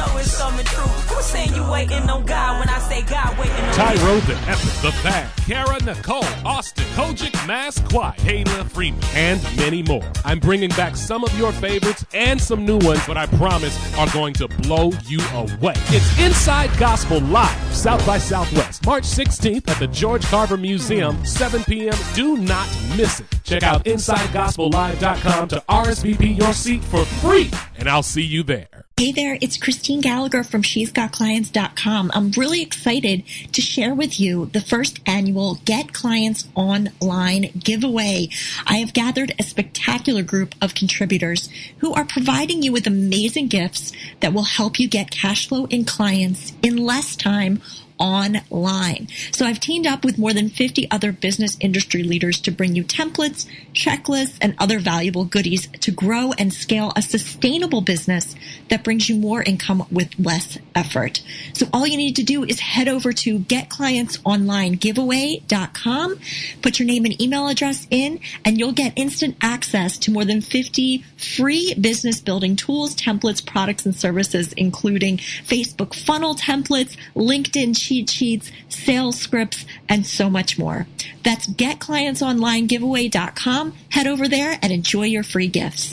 Tyro the Epic, The Bag, Kara Nicole, Austin, Kojic, Mass Quiet, Kayla Freeman, and many more. I'm bringing back some of your favorites and some new ones, but I promise are going to blow you away. It's Inside Gospel Live, South by Southwest, March 16th at the George Carver Museum, 7 p.m. Do not miss it. Check out InsideGospelLive.com to RSVP your seat for free, and I'll see you there. Hey there, it's Christine Gallagher from She's Got Clients.com. I'm really excited to share with you the first annual Get Clients Online giveaway. I have gathered a spectacular group of contributors who are providing you with amazing gifts that will help you get cash flow in clients in less time online. So I've teamed up with more than 50 other business industry leaders to bring you templates, checklists, and other valuable goodies to grow and scale a sustainable business that brings you more income with less effort. So all you need to do is head over to getclientsonlinegiveaway.com, put your name and email address in, and you'll get instant access to more than 50 free business building tools, templates, products, and services, including Facebook funnel templates, LinkedIn cheat sheets, sales scripts, and so much more. That's getclientsonlinegiveaway.com. Head over there and enjoy your free gifts.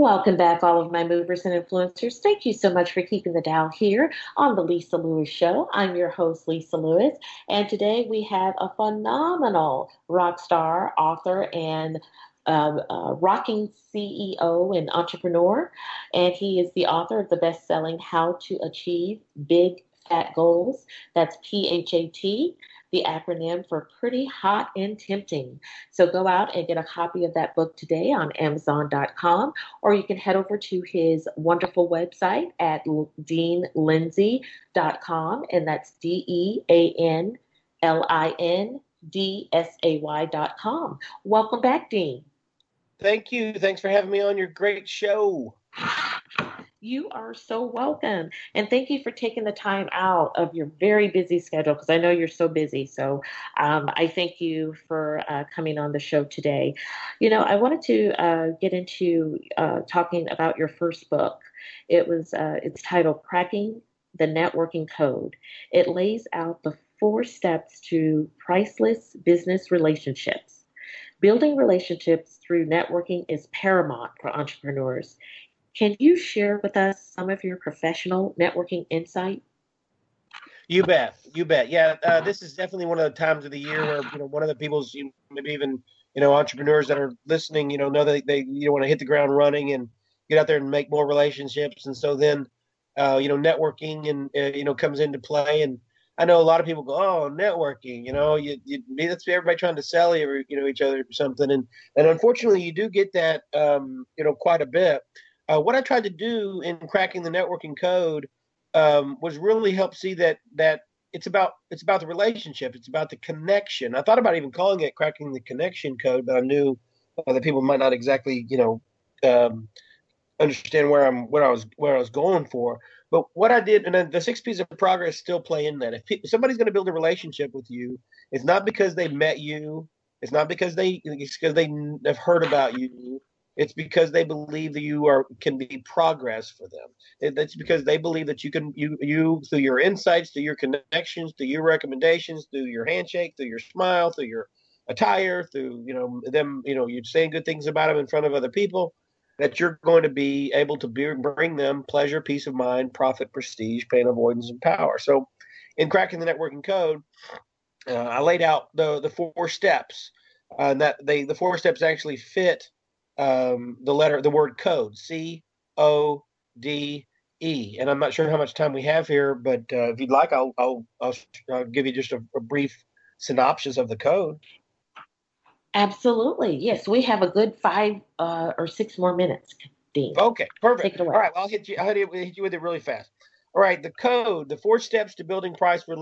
Welcome back, all of my movers and influencers. Thank you so much for keeping the dial here on the Lisa Lewis Show. I'm your host, Lisa Lewis, and today we have a phenomenal rock star, author, and um, uh, rocking CEO and entrepreneur. And he is the author of the best selling How to Achieve Big Fat Goals. That's P H A T the acronym for Pretty Hot and Tempting. So go out and get a copy of that book today on Amazon.com, or you can head over to his wonderful website at deanlindsay.com, and that's D E A N L I N D S A Y.com. Welcome back, Dean. Thank you. Thanks for having me on your great show. You are so welcome. And thank you for taking the time out of your very busy schedule because I know you're so busy. So um, I thank you for uh, coming on the show today. You know, I wanted to uh, get into uh, talking about your first book. It was uh, it's titled Cracking the Networking Code. It lays out the four steps to priceless business relationships. Building relationships through networking is paramount for entrepreneurs. Can you share with us some of your professional networking insight? You bet, you bet. Yeah, uh, this is definitely one of the times of the year where you know one of the people's you maybe even you know entrepreneurs that are listening, you know, know that they you know want to hit the ground running and get out there and make more relationships, and so then uh, you know networking and uh, you know comes into play and I know a lot of people go, "Oh, networking," you know, you, you that's everybody trying to sell you, you know, each other or something, and and unfortunately, you do get that, um, you know, quite a bit. Uh, what I tried to do in cracking the networking code um, was really help see that that it's about it's about the relationship, it's about the connection. I thought about even calling it cracking the connection code, but I knew uh, that people might not exactly you know um, understand where I'm what I was where I was going for. But what I did, and then the six P's of progress still play in that. If, pe- if somebody's going to build a relationship with you, it's not because they met you. It's not because they it's because they have heard about you. It's because they believe that you are can be progress for them. It's because they believe that you can you you through your insights, through your connections, through your recommendations, through your handshake, through your smile, through your attire, through you know them you know you're saying good things about them in front of other people, that you're going to be able to be, bring them pleasure, peace of mind, profit, prestige, pain avoidance, and power. So, in cracking the networking code, uh, I laid out the the four steps, uh, and that they the four steps actually fit um, the letter, the word code, C O D E. And I'm not sure how much time we have here, but uh, if you'd like, I'll, I'll, I'll, I'll give you just a, a, brief synopsis of the code. Absolutely. Yes, we have a good five uh, or six more minutes, Dean. Okay, perfect. All right, well, I'll hit you. I'll hit you, hit you with it really fast. All right, the code, the four steps to building price for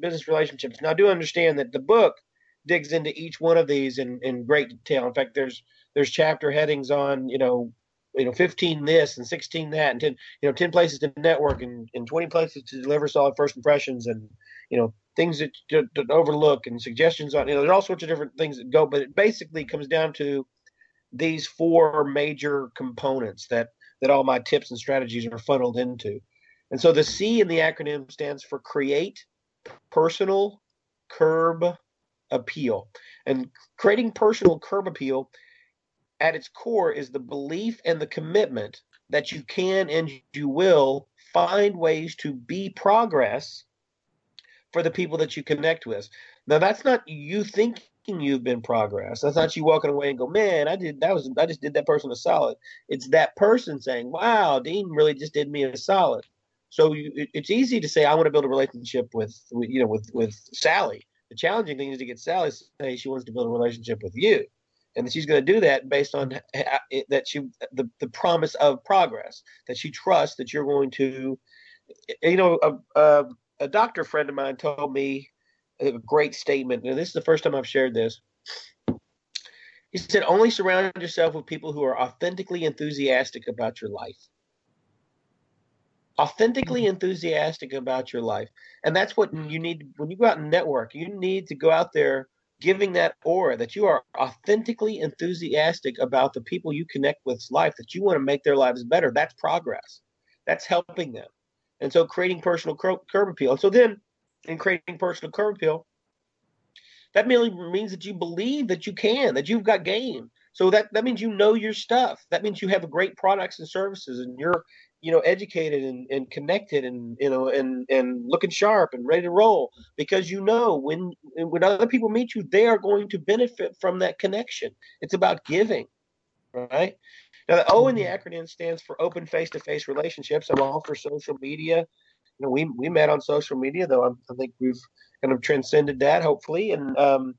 business relationships. Now, I do understand that the book digs into each one of these in, in great detail. In fact, there's there's chapter headings on you know you know 15 this and 16 that and 10 you know 10 places to network and, and 20 places to deliver solid first impressions and you know things that to, to overlook and suggestions on you know there's all sorts of different things that go but it basically comes down to these four major components that that all my tips and strategies are funneled into. And so the c in the acronym stands for create personal curb appeal. And creating personal curb appeal at its core is the belief and the commitment that you can and you will find ways to be progress for the people that you connect with. Now that's not you thinking you've been progress. That's not you walking away and go, man, I did that was I just did that person a solid. It's that person saying, wow, Dean really just did me a solid. So you, it's easy to say I want to build a relationship with, you know with with Sally. The challenging thing is to get Sally to say she wants to build a relationship with you and that she's going to do that based on that she the, the promise of progress that she trusts that you're going to you know a, a, a doctor friend of mine told me a great statement and this is the first time i've shared this. He said only surround yourself with people who are authentically enthusiastic about your life. Authentically mm-hmm. enthusiastic about your life. And that's what you need when you go out and network you need to go out there giving that aura that you are authentically enthusiastic about the people you connect with life that you want to make their lives better that's progress. That's helping them. And so creating personal curb appeal. And so then in creating personal curb appeal that merely means that you believe that you can that you've got game. So that that means you know your stuff. That means you have great products and services and you're you know educated and, and connected and you know and and looking sharp and ready to roll because you know when when other people meet you they are going to benefit from that connection it's about giving right now the o in the mm-hmm. acronym stands for open face-to-face relationships i'm all for social media you know we we met on social media though I'm, i think we've kind of transcended that hopefully and um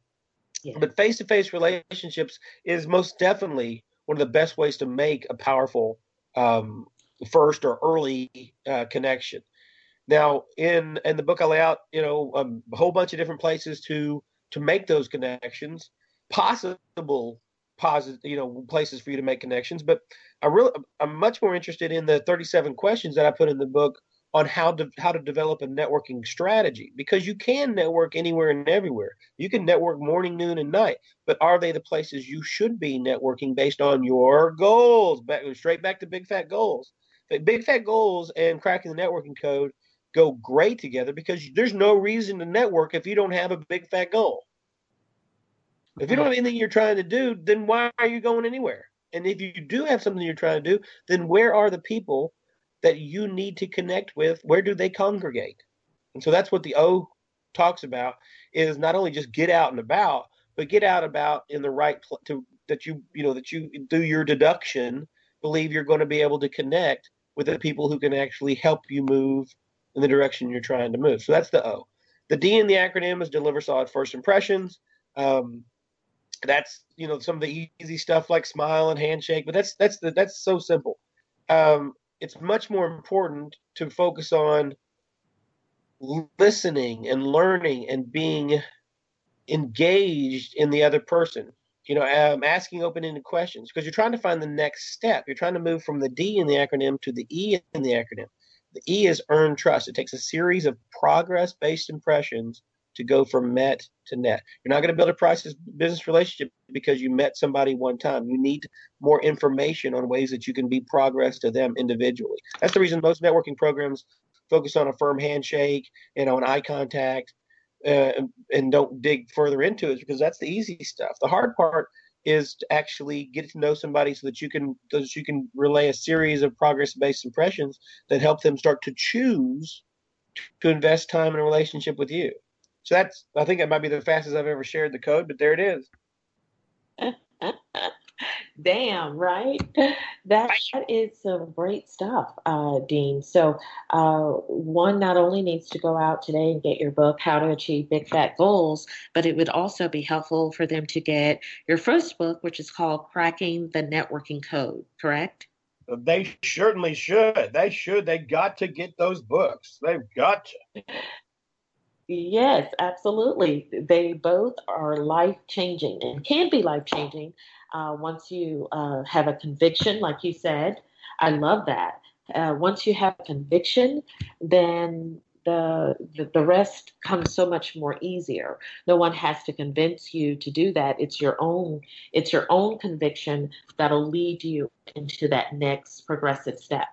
yeah. but face-to-face relationships is most definitely one of the best ways to make a powerful um, first or early uh, connection. Now, in in the book, I lay out you know um, a whole bunch of different places to to make those connections, possible positive you know places for you to make connections. But I really I'm much more interested in the 37 questions that I put in the book on how to how to develop a networking strategy because you can network anywhere and everywhere. You can network morning, noon, and night, but are they the places you should be networking based on your goals? Back straight back to big fat goals. Big fat goals and cracking the networking code go great together because there's no reason to network if you don't have a big fat goal. If you don't have anything you're trying to do, then why are you going anywhere? And if you do have something you're trying to do, then where are the people that you need to connect with? Where do they congregate? And so that's what the O talks about is not only just get out and about, but get out about in the right pl- to that you you know that you do your deduction, believe you're going to be able to connect with the people who can actually help you move in the direction you're trying to move. So that's the O. The D in the acronym is deliver solid first impressions. Um, that's you know some of the easy stuff like smile and handshake, but that's that's the, that's so simple. Um, it's much more important to focus on listening and learning and being engaged in the other person you know, um, asking open-ended questions because you're trying to find the next step. You're trying to move from the D in the acronym to the E in the acronym. The E is earn trust. It takes a series of progress-based impressions to go from met to net. You're not going to build a priceless business relationship because you met somebody one time. You need more information on ways that you can be progress to them individually. That's the reason most networking programs focus on a firm handshake, you know, an eye contact, uh, and don't dig further into it because that's the easy stuff. The hard part is to actually get to know somebody so that you can so that you can relay a series of progress based impressions that help them start to choose to invest time in a relationship with you. So that's I think that might be the fastest I've ever shared the code, but there it is. Damn, right? That is some great stuff, uh, Dean. So, uh, one not only needs to go out today and get your book, How to Achieve Big Fat Goals, but it would also be helpful for them to get your first book, which is called Cracking the Networking Code, correct? They certainly should. They should. They got to get those books. They've got to. Yes, absolutely. They both are life changing and can be life changing uh, once you uh, have a conviction, like you said. I love that. Uh, once you have conviction, then the, the, the rest comes so much more easier. No one has to convince you to do that. It's your own it's your own conviction that'll lead you into that next progressive step.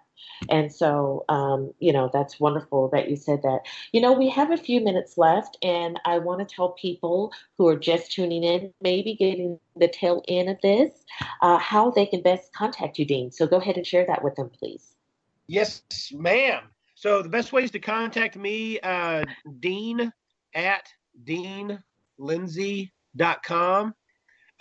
And so, um, you know, that's wonderful that you said that. You know, we have a few minutes left, and I want to tell people who are just tuning in, maybe getting the tail end of this, uh, how they can best contact you, Dean. So go ahead and share that with them, please. Yes, ma'am. So the best ways to contact me, uh, Dean at deanlindsay.com.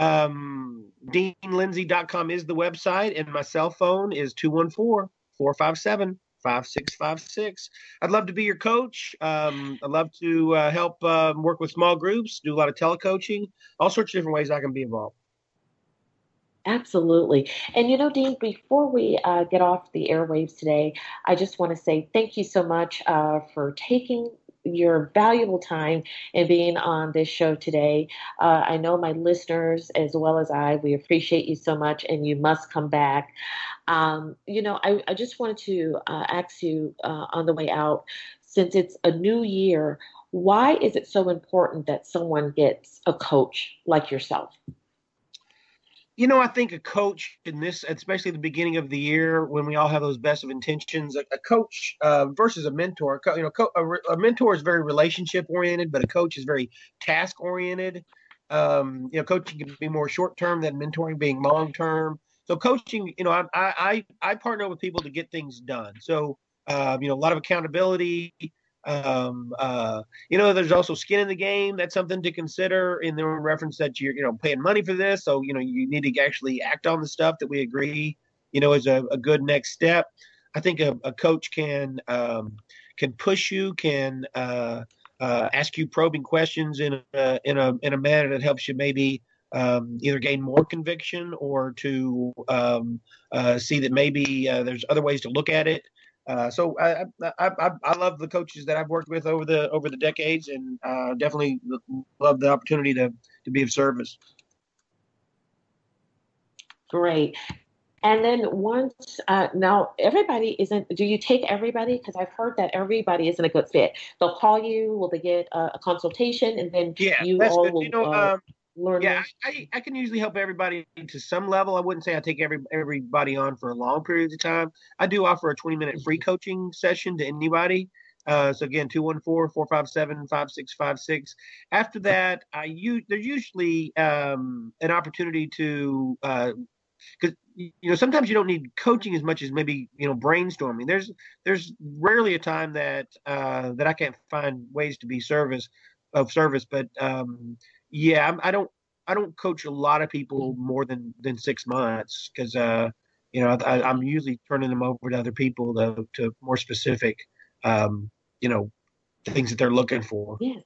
Um, deanlindsay.com is the website, and my cell phone is 214 457 5656. I'd love to be your coach. Um, I'd love to uh, help uh, work with small groups, do a lot of telecoaching, all sorts of different ways I can be involved. Absolutely. And you know, Dean, before we uh, get off the airwaves today, I just want to say thank you so much uh, for taking your valuable time and being on this show today. Uh, I know my listeners, as well as I, we appreciate you so much, and you must come back. Um, you know, I, I, just wanted to uh, ask you uh, on the way out, since it's a new year, why is it so important that someone gets a coach like yourself? You know, I think a coach in this, especially at the beginning of the year when we all have those best of intentions, a, a coach uh, versus a mentor. You know, co- a, a, mentor is very relationship oriented, but a coach is very task oriented. Um, you know, coaching can be more short term than mentoring being long term. So coaching, you know, I, I I partner with people to get things done. So uh, you know, a lot of accountability, um, uh, you know, there's also skin in the game. That's something to consider in the reference that you're, you know, paying money for this. So, you know, you need to actually act on the stuff that we agree, you know, is a, a good next step. I think a, a coach can, um, can push you, can, uh, uh, ask you probing questions in a, in a, in a manner that helps you maybe, um, either gain more conviction or to um, uh, see that maybe uh, there's other ways to look at it. Uh, so I, I, I, I love the coaches that I've worked with over the over the decades, and uh, definitely love the opportunity to to be of service. Great. And then once uh, now, everybody isn't. Do you take everybody? Because I've heard that everybody isn't a good fit. They'll call you. Will they get a, a consultation, and then yeah, you all good. will. You know, uh, um, yeah, I, I can usually help everybody to some level. I wouldn't say I take every everybody on for a long periods of time. I do offer a 20 minute free coaching session to anybody. Uh, so again, 214-457-5656. After that, I use there's usually um, an opportunity to because uh, you know sometimes you don't need coaching as much as maybe you know brainstorming. There's there's rarely a time that uh, that I can't find ways to be service of service, but um, yeah, I don't I don't coach a lot of people more than than six months because uh, you know I, am usually turning them over to other people to, to more specific um, you know things that they're looking for. Yeah.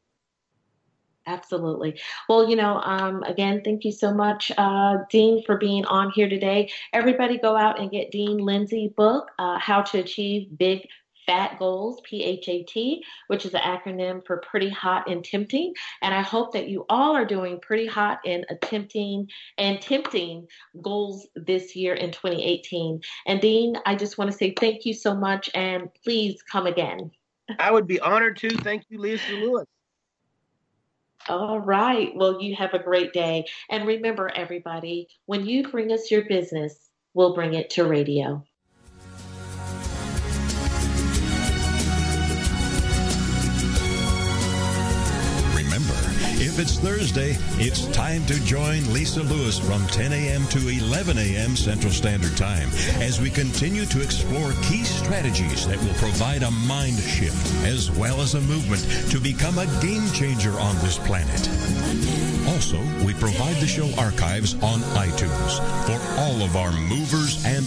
Absolutely. Well, you know, um, again, thank you so much, uh, Dean, for being on here today. Everybody go out and get Dean Lindsay book, uh, How to Achieve Big PHAT goals, P H A T, which is an acronym for pretty hot and tempting. And I hope that you all are doing pretty hot and attempting and tempting goals this year in 2018. And Dean, I just want to say thank you so much and please come again. I would be honored to. Thank you, Lisa Lewis. All right. Well, you have a great day. And remember, everybody, when you bring us your business, we'll bring it to radio. If it's Thursday, it's time to join Lisa Lewis from 10 a.m. to 11 a.m. Central Standard Time as we continue to explore key strategies that will provide a mind shift as well as a movement to become a game changer on this planet. Also, we provide the show archives on iTunes for all of our movers and